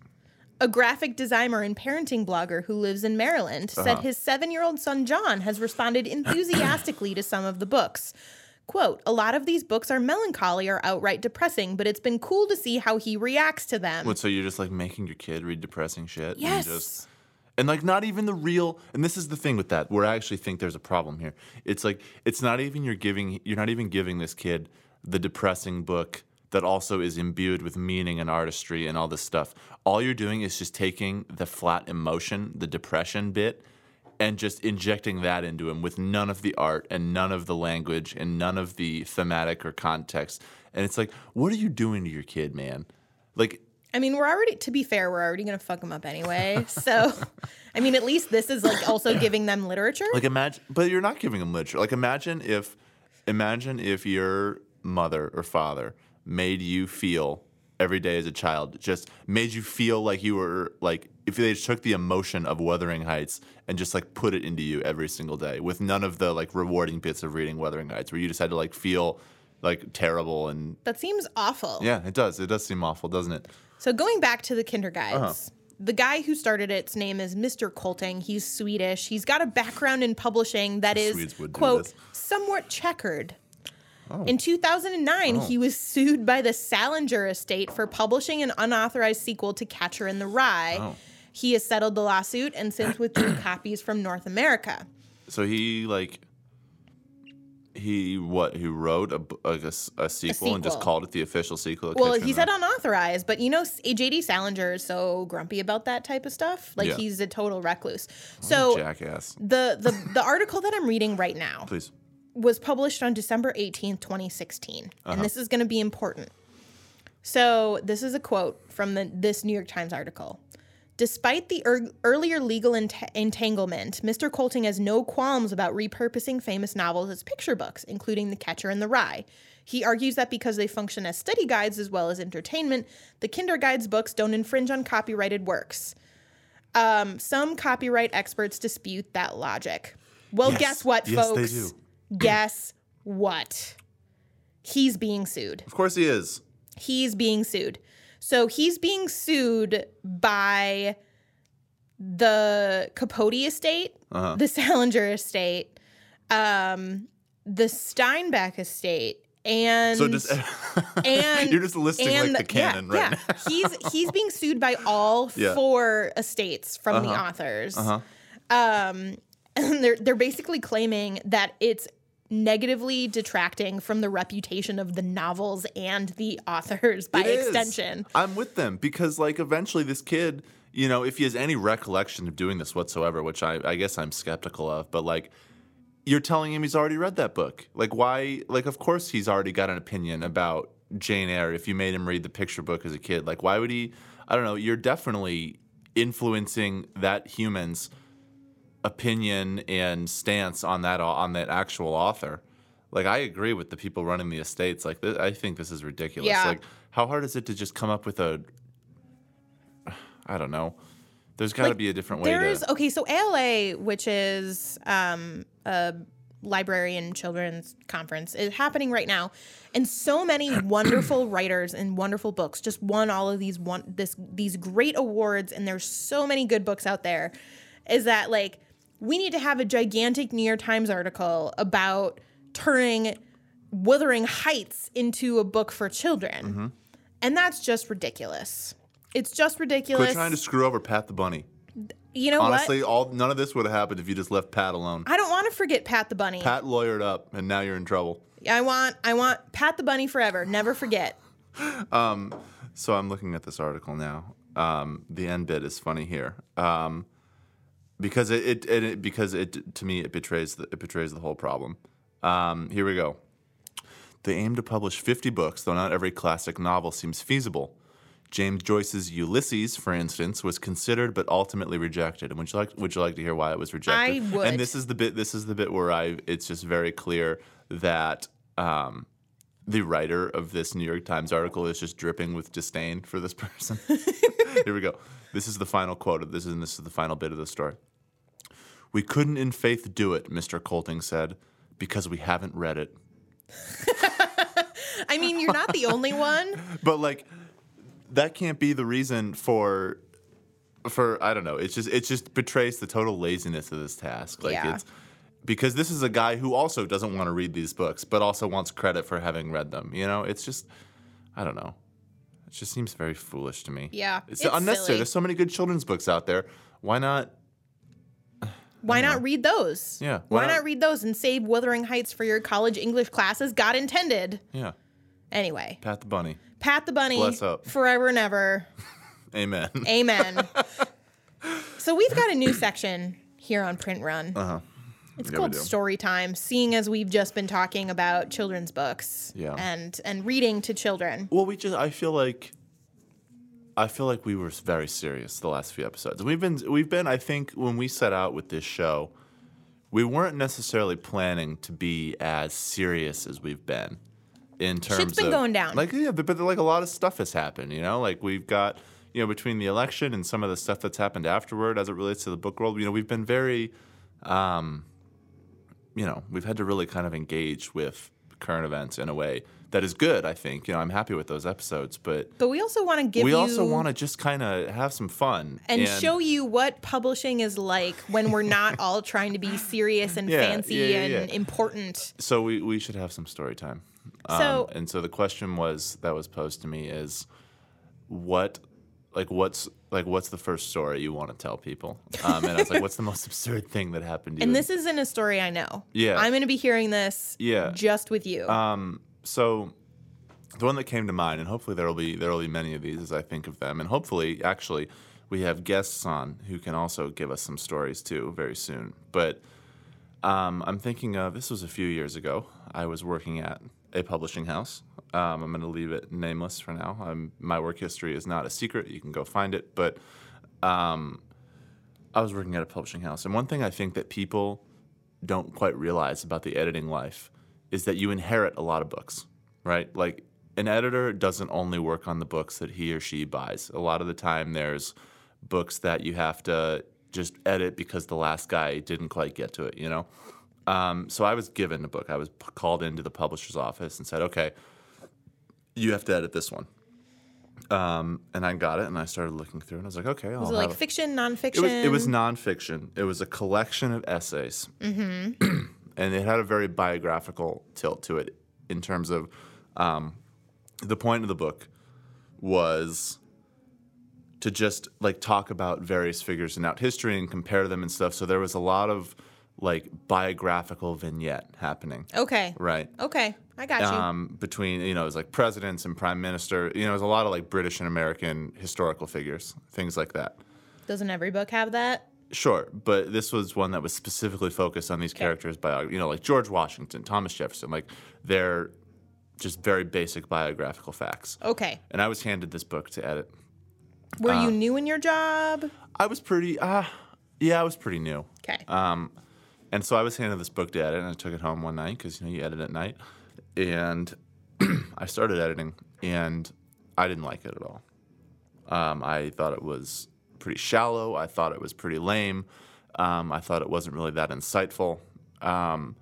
a graphic designer and parenting blogger who lives in Maryland, said Uh-huh. his seven-year-old son John has responded enthusiastically to some of the books. Quote, a lot of these books are melancholy or outright depressing, but it's been cool to see how he reacts to them. What, so you're just like making your kid read depressing shit? Yes. And, just, and like not even the real and this is the thing with that where I actually think there's a problem here. It's like it's not even you're giving you're not even giving this kid the depressing book that also is imbued with meaning and artistry and all this stuff. All you're doing is just taking the flat emotion, the depression bit, and just injecting that into him with none of the art and none of the language and none of the thematic or context. And it's like, what are you doing to your kid, man? Like I mean, we're already, to be fair, we're already going to fuck them up anyway. So, I mean, at least this is like also giving them literature. Like imagine, but you're not giving them literature. Like imagine if, imagine if your mother or father made you feel every day as a child, just made you feel like you were like if they just took the emotion of Wuthering Heights and just like put it into you every single day with none of the like rewarding bits of reading Wuthering Heights, where you just had to like feel like terrible and that seems awful. yeah, it does. It does seem awful, doesn't it? So, going back to the Kinder Guides. Uh-huh. The guy who started it's name is Mr. Colting. He's Swedish. He's got a background in publishing that is, Swedes would do quote, somewhat checkered. Oh. In 2009, he oh. was sued by the Salinger estate for publishing an unauthorized sequel to Catcher in the Rye. Oh. He has settled the lawsuit and since withdrew copies from North America. So he like he what he wrote a, like a, s- a sequel, and just called it the official sequel. Well, he said unauthorized, but you know, J.D. Salinger is so grumpy about that type of stuff. Like Yeah. he's a total recluse. So jackass. the the the article that I'm reading right now Please. Was published on December 18th, 2016. Uh-huh. And this is going to be important. So, this is a quote from the this New York Times article. Despite the er- earlier legal ent- entanglement, Mr. Colting has no qualms about repurposing famous novels as picture books, including The Catcher in the Rye. He argues that because they function as study guides as well as entertainment, the Kinder Guides books don't infringe on copyrighted works. Um, some copyright experts dispute that logic. Well, Yes. guess what, Yes, they folks? Guess what? He's being sued Of course he is. he's being sued. So he's being sued by the Capote estate, Uh-huh. the Salinger estate, um, the Steinbeck estate, and So just and you're just listing and like the canon yeah, right yeah. he's he's being sued by all Yeah. four estates from the Uh-huh. authors. Uh-huh. Um, and they're they're basically claiming that it's negatively detracting from the reputation of the novels and the authors by extension. I'm with them because, like, eventually this kid, you know, if he has any recollection of doing this whatsoever, which I, I guess I'm skeptical of, but like, you're telling him he's already read that book. Like, why? Like, of course he's already got an opinion about Jane Eyre if you made him read the picture book as a kid. Like, why would he? I don't know. You're definitely influencing that human's opinion and stance on that on that actual author. Like I agree with the people running the estates. Like th- I think this is ridiculous. Yeah. Like how hard is it to just come up with a I don't know. There's got to Like, be a different way There to is okay, so ALA, which is um, a library and children's conference, is happening right now, and so many wonderful writers and wonderful books just won all of these one this these great awards, and there's so many good books out there. Is that like we need to have a gigantic New York Times article about turning Wuthering Heights into a book for children, Mm-hmm. and that's just ridiculous. It's just ridiculous. quit trying to screw over Pat the Bunny. you know what? Honestly, all none of this would have happened if you just left Pat alone. I don't want to forget Pat the Bunny. Pat lawyered up, and now you're in trouble. I want I want Pat the Bunny forever. Never forget. So I'm looking at this article now. Um, the end bit is funny here um, because it, it, it, because it to me it betrays the, it betrays the whole problem. Um, here we go. They aim to publish 50 books, though not every classic novel seems feasible. James Joyce's Ulysses, for instance, was considered but ultimately rejected. And would you like would you like to hear why it was rejected? I would. And this is the bit this is the bit where I it's just very clear that um, the writer of this New York Times article is just dripping with disdain for this person. Here we go. This is the final quote of this, and this is the final bit of the story. We couldn't in faith do it, Mr. Colting said, because we haven't read it. I mean, you're not the only one. But like, that can't be the reason for, for I don't know. It's just it just betrays the total laziness of this task. Like Yeah. it's because this is a guy who also doesn't want to read these books, but also wants credit for having read them. You know, it's just I don't know. It just seems very foolish to me. Yeah, it's, it's unnecessary. silly. There's so many good children's books out there. Why not? Why not read those? Yeah, Why, why not? not- read those and save Wuthering Heights for your college English classes? God intended. Yeah, Anyway, Pat the Bunny. Pat the Bunny Bless up. forever and ever. Amen. Amen. so we've got a new section here on Print Run. Uh-huh. It's Yeah, we called do. Story Time, seeing as we've just been talking about children's books Yeah. and and reading to children. Well, we just I feel like I feel like we were very serious the last few episodes. We've been we've been I think when we set out with this show, we weren't necessarily planning to be as serious as we've been in terms Shit's been of going down. Like yeah, but, but like a lot of stuff has happened, you know? Like we've got you know between the election and some of the stuff that's happened afterward as it relates to the book world, you know, we've been very um you know, we've had to really kind of engage with current events in a way that is good, I think. You know, I'm happy with those episodes, but But we also want to give we also want to just kind of have some fun and, show you what publishing is like when we're not all trying to be serious and Yeah, fancy yeah, yeah, and yeah. important. So we, we should have some story time. Um, So- and so the question was that was posed to me is what like what's like what's the first story you want to tell people? Um, and I was like, what's the most absurd thing that happened to you? And this isn't a story I know. Yeah. I'm going to be hearing this Yeah. just with you. Um, so the one that came to mind, and hopefully there will be there will be many of these as I think of them, and hopefully actually we have guests on who can also give us some stories too very soon. But um, I'm thinking of this was a few years ago. I was working at a publishing house. Um, I'm going to leave it nameless for now. Um, my work history is not a secret. You can go find it. But um, I was working at a publishing house, and one thing I think that people don't quite realize about the editing life is that you inherit a lot of books, right? Like an editor doesn't only work on the books that he or she buys. A lot of the time, there's books that you have to just edit because the last guy didn't quite get to it, you know? Um, so I was given a book. I was p- called into the publisher's office and said, okay, you have to edit this one. Um, and I got it and I started looking through and I was like, okay, I'll Was it like have fiction, nonfiction? It was, it was nonfiction. It was a collection of essays. Mm-hmm. and it had a very biographical tilt to it in terms of um, the point of the book was to just like talk about various figures in out history and compare them and stuff. So there was a lot of like biographical vignette happening, okay. right? Okay. I got you. um, between you know it was like presidents and prime minister. You know, it was a lot of like British and American historical figures, things like that. Doesn't every book have that? Sure, but this was one that was specifically focused on these characters' biography. You know, like George Washington, Thomas Jefferson. Like they're just very basic biographical facts. Okay. And I was handed this book to edit. Were Uh, you new in your job? I was pretty, uh, yeah, I was pretty new. Okay. Um, and so I was handed this book to edit, and I took it home one night because you know you edit at night, and I started editing, and I didn't like it at all. Um, I thought it was pretty shallow. I thought it was pretty lame. Um, I thought it wasn't really that insightful. Um,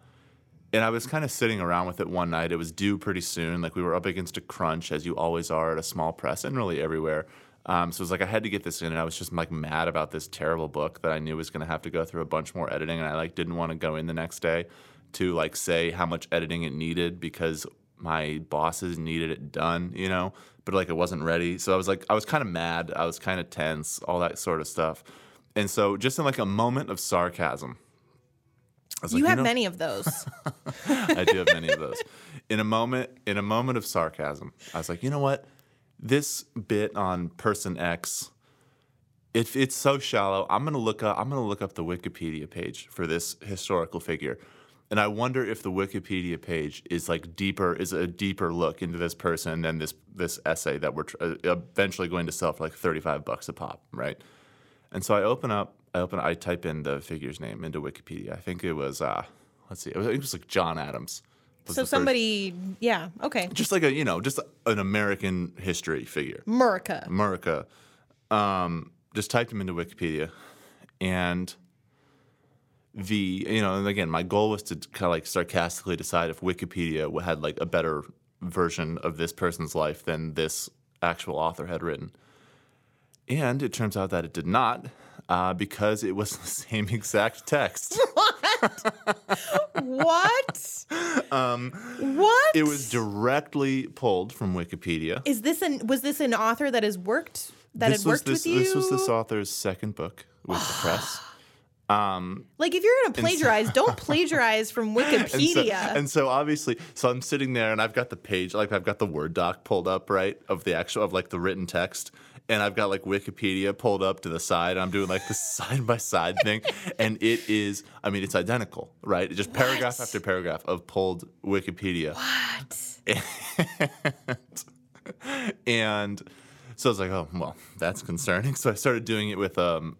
and I was kind of sitting around with it one night. It was due pretty soon. Like we were up against a crunch, as you always are at a small press, and really everywhere. Um, so it was like I had to get this in, and I was just like mad about this terrible book that I knew was going to have to go through a bunch more editing, and I like didn't want to go in the next day to like say how much editing it needed because my bosses needed it done, you know, but like it wasn't ready. So I was like, I was kind of mad, I was kind of tense, all that sort of stuff. And so just in like a moment of sarcasm, you like, have know- many of those. I do have many of those. In a moment, in a moment of sarcasm, I was like, you know what? This bit on person X, it, it's so shallow. I'm gonna look up. I'm gonna look up the Wikipedia page for this historical figure, and I wonder if the Wikipedia page is like deeper, is a deeper look into this person than this this essay that we're tr- uh, eventually going to sell for like 35 bucks a pop, right? And so I open up, I open, I type in the figure's name into Wikipedia. I think it was, uh, let's see, it was, it was like John Adams. so the first- somebody, yeah, okay. just like a, you know, just an American history figure, Murica. America. Um, just typed him into Wikipedia, and the, you know, and again, my goal was to kind of like sarcastically decide if Wikipedia had like a better version of this person's life than this actual author had written. And it turns out that it did not, uh, because it was the same exact text. What? um, what? it was directly pulled from Wikipedia. Is this an was this an author that has worked that this had worked this, with you? This was this author's second book with the press. like if you're gonna plagiarize, don't plagiarize from And so, Wikipedia. and so obviously, so I'm sitting there and I've got the page, like I've got the Word doc pulled up, right, of the actual, of like the written text. And I've got like Wikipedia pulled up to the side. I'm doing like the side by side thing. And it is, I mean, it's identical, right? Just paragraph after paragraph of pulled Wikipedia. what? and so I was like, oh, well, that's concerning. So I started doing it with um,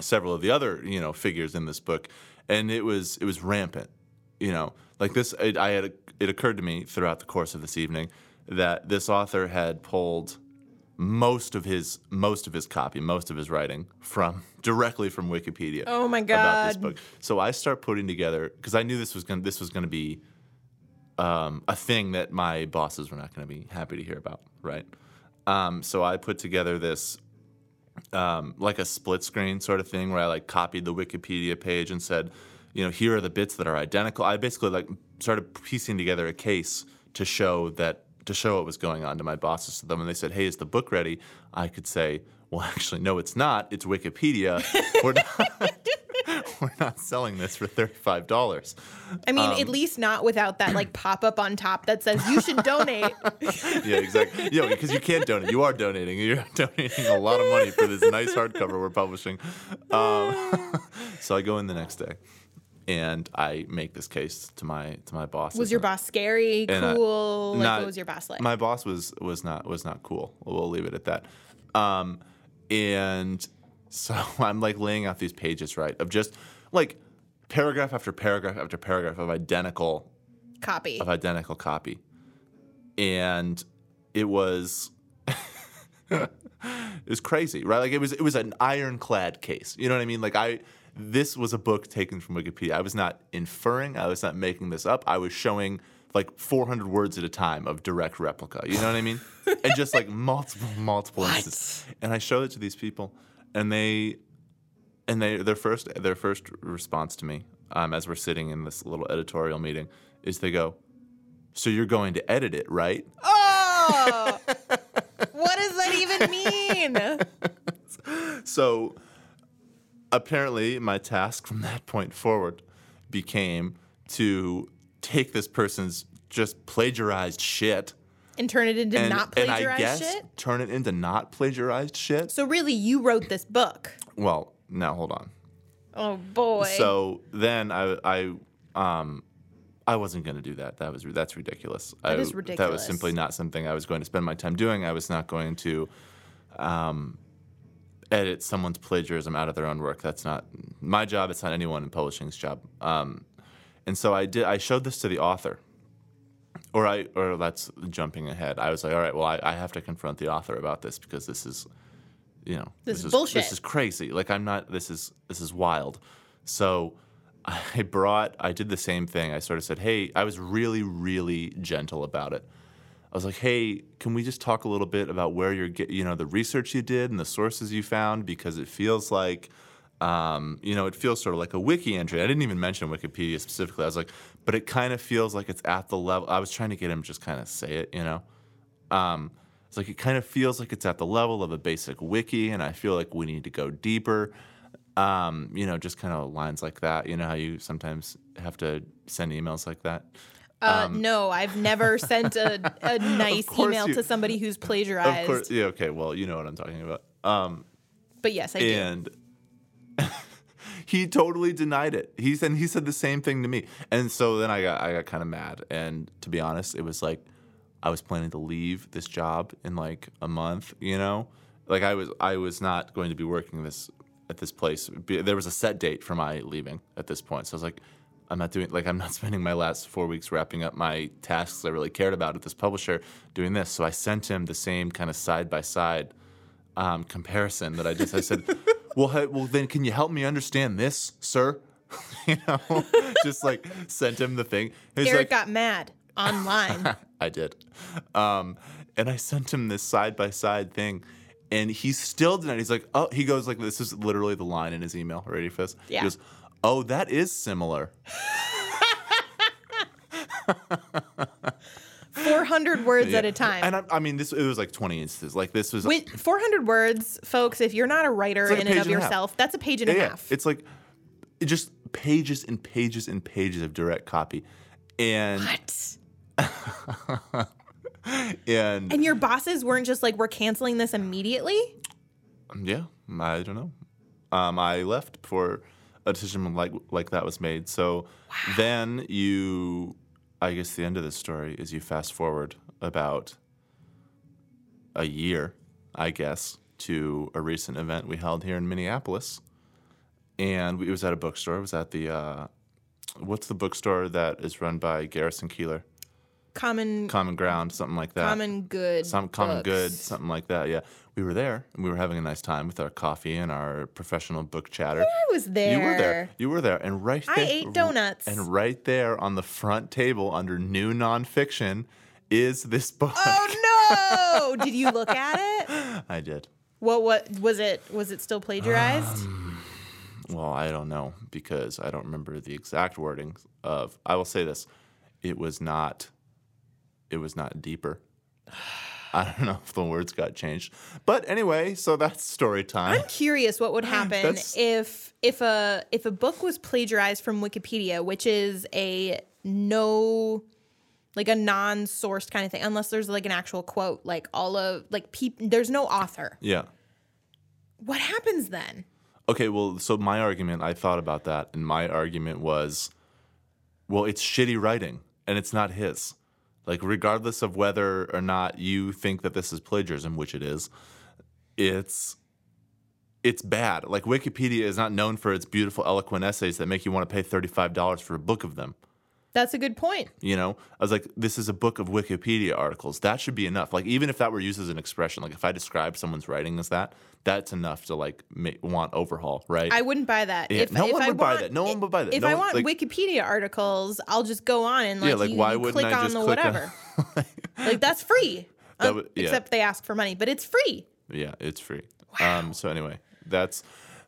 several of the other, you know, figures in this book, and it was it was rampant. You know, like this, it, I had it occurred to me throughout the course of this evening that this author had pulled most of his most of his copy, most of his writing from directly from Wikipedia. Oh my god! About this book. So I start putting together because I knew this was going to this was going to be um, a thing that my bosses were not going to be happy to hear about, right? Um, so I put together this um, like a split screen sort of thing where I like copied the Wikipedia page and said, you know, here are the bits that are identical. I basically like started piecing together a case to show that to show what was going on to my bosses to them. And they said, hey, is the book ready? I could say, well, actually, no, it's not. It's Wikipedia. We're not, we're not selling this for thirty-five dollars. I mean, Um, at least not without that like pop up on top that says you should donate. yeah, exactly. Yeah, because you can't donate. You are donating. You're donating a lot of money for this nice hardcover we're publishing. Um, so I go in the next day, and I make this case to my to my boss. Was your boss scary, And, cool? like, not- what was your boss like? My boss was was not was not cool. We'll leave it at that. Um, and So I'm like laying out these pages, right, of just like paragraph after paragraph after paragraph of identical Copy. of identical copy. And it was it was crazy, right? Like it was it was an ironclad case. You know what I mean? Like I this was a book taken from Wikipedia. I was not inferring, I was not making this up. I was showing like 400 words at a time of direct replica. You know what I mean? and just like multiple multiple instances. And I showed it to these people and they and they their first their first response to me um, as we're sitting in this little editorial meeting is they go, "So you're going to edit it, right?" oh, what does that even mean? So apparently, my task from that point forward became to take this person's just plagiarized shit And turn it into and, not and I plagiarized guess shit. turn it into not plagiarized shit. So really, you wrote this book. Well, now hold on. Oh boy. So then I I um I wasn't going to do that. That was that's ridiculous. That I, is That was simply not something I was going to spend my time doing. I was not going to um, edit someone's plagiarism out of their own work. That's not my job. It's not anyone in publishing's job. Um, and so I did. I showed this to the author, or I or that's jumping ahead. I was like, all right, well, I, I have to confront the author about this because this is you know This is bullshit. This is crazy. Like I'm not. This is this is wild. So I brought. I did the same thing. I sort of said, hey, I was really really gentle about it. I was like, hey, can we just talk a little bit about where you're get, you know, the research you did and the sources you found because it feels like. Um, you know, it feels sort of like a wiki entry. I didn't even mention Wikipedia specifically. I was like, but it kind of feels like it's at the level. I was trying to get him to just kind of say it, you know. Um, it's like it kind of feels like it's at the level of a basic wiki, and I feel like we need to go deeper. Um, you know, just kind of lines like that. You know how you sometimes have to send emails like that. uh, no, I've never sent a, a nice um, email you- to somebody who's plagiarized. Of course, yeah. Okay, well, you know what I'm talking about. Um, But yes, I do. he totally denied it. He said he said the same thing to me, and so then I got I got kind of mad. And to be honest, it was like I was planning to leave this job in like a month. You know, like I was I was not going to be working this at this place. There was a set date for my leaving at this point, so I was like. I'm not doing like I'm not spending my last four weeks wrapping up my tasks I really cared about at this publisher doing this. So I sent him the same kind of side by side um, comparison that I just I said, well, hey, well then can you help me understand this, sir? you know, just like sent him the thing. He's Erik like, got mad online. I did, um, and I sent him this side by side thing. And he still denied. He's like, oh, he goes like, this is literally the line in his email. Ready for this? Yeah. He goes, oh, that is similar. 400 words at a time. And I, I mean, this it was like 20 instances. Like this was With 400 words, folks, if you're not a writer like a in and of and a yourself, that's a page and a yeah, half. It's like it just pages and pages and pages of direct copy. And what? and And your bosses weren't just like, we're canceling this immediately? yeah, I don't know. Um, I left before a decision like like that was made. So then you, I guess the end of the story is you fast forward about a year, I guess, to a recent event we held here in Minneapolis, and we, it was at a bookstore. It was at the uh, what's the bookstore that is run by Garrison Keillor? Common Common Ground, something like that. common good. some common books. good, something like that. Yeah, we were there and we were having a nice time with our coffee and our professional book chatter. I was there. You were there. You were there, and right I there, ate donuts. And right there on the front table under new nonfiction is this book. Oh no! Did you look at it? I did. What what was it? Was it still plagiarized? Um, Well, I don't know because I don't remember the exact wording of. I will say this: it was not. It was not deeper. I don't know if the words got changed, but anyway. So that's story time. I'm curious what would happen if if a if a book was plagiarized from Wikipedia, which is a no like a non-sourced kind of thing, unless there's like an actual quote, like all of like peop- there's no author. Yeah. What happens then? Okay, well, so my argument, I thought about that, and my argument was, well, it's shitty writing, and it's not his. Like, regardless of whether or not you think that this is plagiarism, which it is, it's it's bad. Like Wikipedia is not known for its beautiful, eloquent essays that make you want to pay thirty-five dollars for a book of them. That's a good point. You know, I was like, this is a book of Wikipedia articles. That should be enough. Like, even if that were used as an expression, like if I describe someone's writing as that, that's enough to like ma- want overhaul, right? I wouldn't buy that. Yeah, no one I would buy that. No one would buy that. If No I one- want like- Wikipedia articles, I'll just go on and like, Yeah, like, you, why wouldn't click I on the click on- whatever. like that's free. That Um, would- yeah. Except they ask for money, but it's free. yeah, it's free. Um, so anyway, that's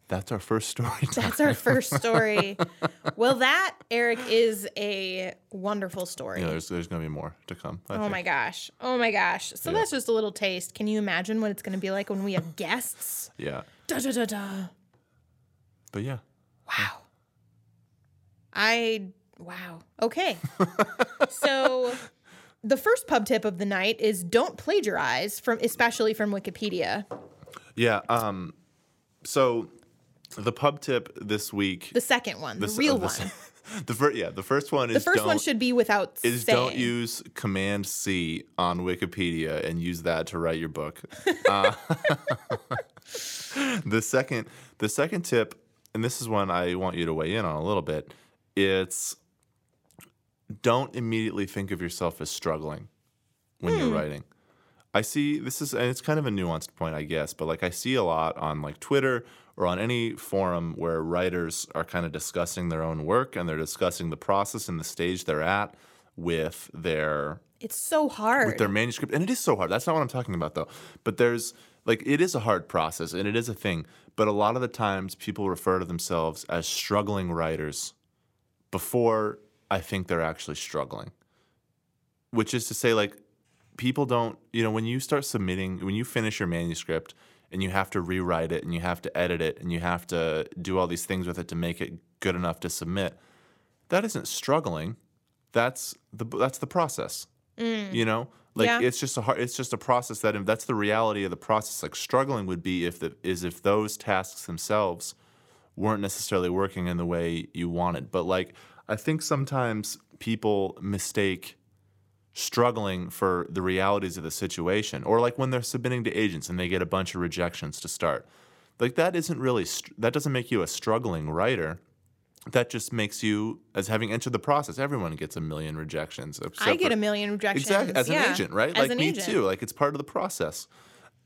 that's our first story. time. That's our first story. well, that Erik is a wonderful story. Yeah, there's there's gonna be more to come. I Oh think. my gosh. Oh my gosh. So Yeah. that's just a little taste. Can you imagine what it's going to be like when we have guests? Yeah, Da da da da. but yeah, Wow. I wow. Okay. so the first pub tip of the night is don't plagiarize from especially from Wikipedia. yeah. Um, so the pub tip this week. The second one, the this- real uh, this- one. The first, yeah, the first one is The first don't, one should be without is saying. don't use Command C on Wikipedia and use that to write your book. Uh, the second, the second tip, and this is one I want you to weigh in on a little bit. It's don't immediately think of yourself as struggling when you're writing. I see this is and it's kind of a nuanced point, I guess, but like I see a lot on like Twitter or on any forum where writers are kind of discussing their own work and they're discussing the process and the stage they're at with their it's so hard. with their manuscript. And it is so hard. That's not what I'm talking about though. But there's like it is a hard process and it is a thing. But a lot of the times people refer to themselves as struggling writers before I think they're actually struggling. Which is to say like people don't, you know, when you start submitting, when you finish your manuscript and you have to rewrite it and you have to edit it and you have to do all these things with it to make it good enough to submit, that isn't struggling. That's the that's the process. Mm. You know, like Yeah. it's just a hard, it's just a process that that's the reality of the process. Like struggling would be if the is if those tasks themselves weren't necessarily working in the way you wanted. But like I think sometimes people mistake struggling for the realities of the situation or like when they're submitting to agents and they get a bunch of rejections to start. Like that isn't really that doesn't make you a struggling writer. That just makes you as having entered the process. Everyone gets a million rejections. I get a million rejections. Exactly, as an agent, right? As like me agent. too. Like it's part of the process.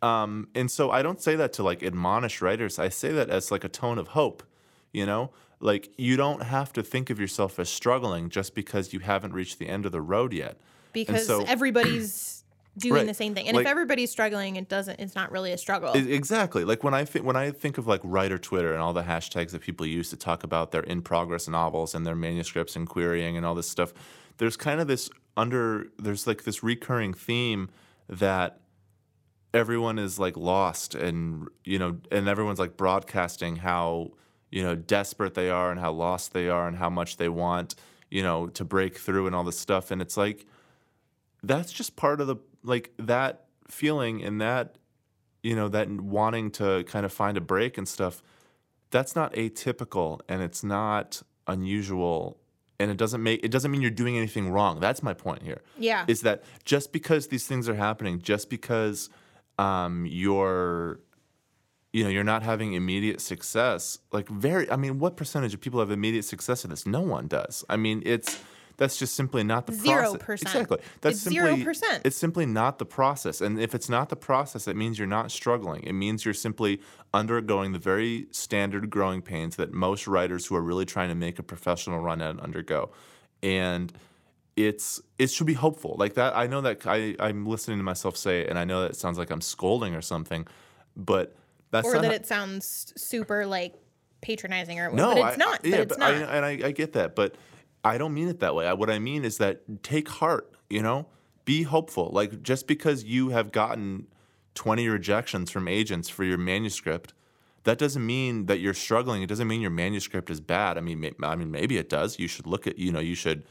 Um, and so I don't say that to like admonish writers. I say that as like a tone of hope. You know, like you don't have to think of yourself as struggling just because you haven't reached the end of the road yet. Because so- everybody's doing Right. the same thing. And Like- if everybody's struggling, it doesn't. It's not really a struggle. Exactly. Like when I think when I think of like writer Twitter and all the hashtags that people use to talk about their in progress novels and their manuscripts and querying and all this stuff, there's kind of this under there's like this recurring theme that everyone is like lost and you know and everyone's like broadcasting how you know desperate they are and how lost they are and how much they want you know to break through and all this stuff and it's like that's just part of the like that feeling and that you know that wanting to kind of find a break and stuff that's not atypical and it's not unusual and it doesn't make it doesn't mean you're doing anything wrong. That's my point here. Yeah. is that just because these things are happening just because um, you're you know you're not having immediate success like very i mean what percentage of people have immediate success in this? No one does. I mean it's that's just simply not the Zero process. percent. exactly that's It's simply zero percent. it's simply not the process and if it's not the process it means you're not struggling it means you're simply undergoing the very standard growing pains that most writers who are really trying to make a professional run at undergo and it's it should be hopeful like that i know that I, i'm listening to myself say it and i know that it sounds like i'm scolding or something but that's or that how- it sounds super like patronizing or no, but I- it's not. I, yeah, but it's I, not. and I, I get that, but I don't mean it that way. I, what I mean is that take heart. You know, be hopeful. Like just because you have gotten twenty rejections from agents for your manuscript, that doesn't mean that you're struggling. It doesn't mean your manuscript is bad. I mean, may, I mean, maybe it does. You should look at. You know, you should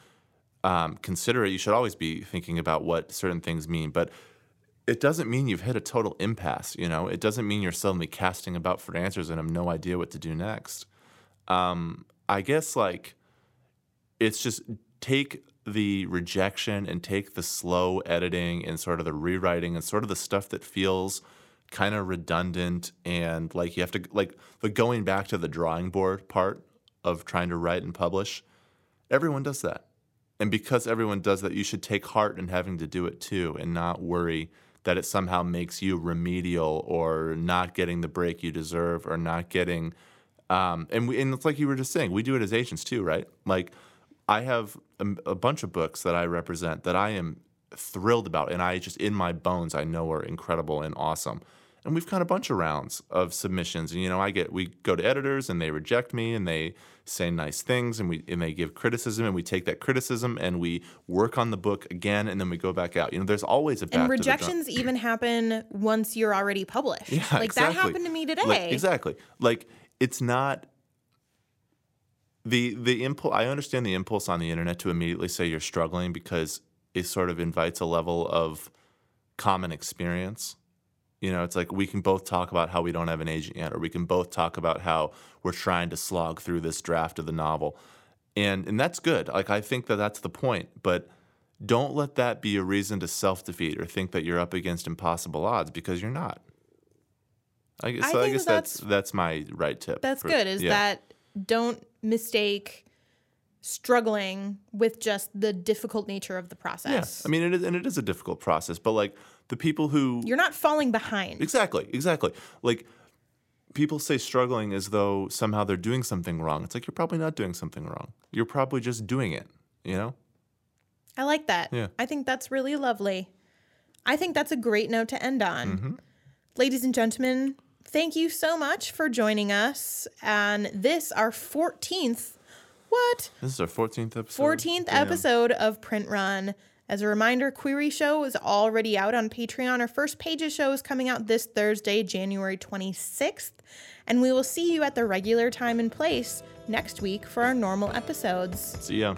um, consider it. You should always be thinking about what certain things mean, but it doesn't mean you've hit a total impasse. You know, it doesn't mean you're suddenly casting about for answers and have no idea what to do next. Um, I guess like it's just take the rejection and take the slow editing and sort of the rewriting and sort of the stuff that feels kind of redundant and like you have to like the going back to the drawing board part of trying to write and publish. Everyone does that. And because everyone does that, you should take heart in having to do it too and not worry that it somehow makes you remedial or not getting the break you deserve or not getting um, and we, and it's like you were just saying, we do it as agents too, right? Like I have a, a bunch of books that I represent that I am thrilled about, and I just in my bones I know are incredible and awesome. And we've got a bunch of rounds of submissions, and you know I get we go to editors and they reject me and they say nice things and we and they give criticism and we take that criticism and we work on the book again and then we go back out. You know, there's always a back And rejections even happen once you're already published. Yeah, like exactly. that happened to me today. Like, exactly. Like it's not the the impulse. I understand the impulse on the internet to immediately say you're struggling because it sort of invites a level of common experience. You know, it's like we can both talk about how we don't have an agent yet, or we can both talk about how we're trying to slog through this draft of the novel, and and that's good. Like I think that that's the point, but don't let that be a reason to self defeat or think that you're up against impossible odds because you're not. I guess, I so I guess that's- that's that's my right tip. That's for- good. Is yeah. that don't mistake struggling with just the difficult nature of the process. Yes, I mean it is, and it is a difficult process. But like the people who You're not falling behind. exactly, exactly, like people say struggling as though somehow they're doing something wrong. It's like you're probably not doing something wrong. You're probably just doing it. You know? I like that. Yeah. I think that's really lovely. I think that's a great note to end on. Mm-hmm. Ladies and gentlemen, thank you so much for joining us on this, our 14th, what? This is our 14th episode. 14th Damn. episode of Print Run. As a reminder, Query Show is already out on Patreon. Our first Pages show is coming out this Thursday, January 26th. And we will see you at the regular time and place next week for our normal episodes. See ya.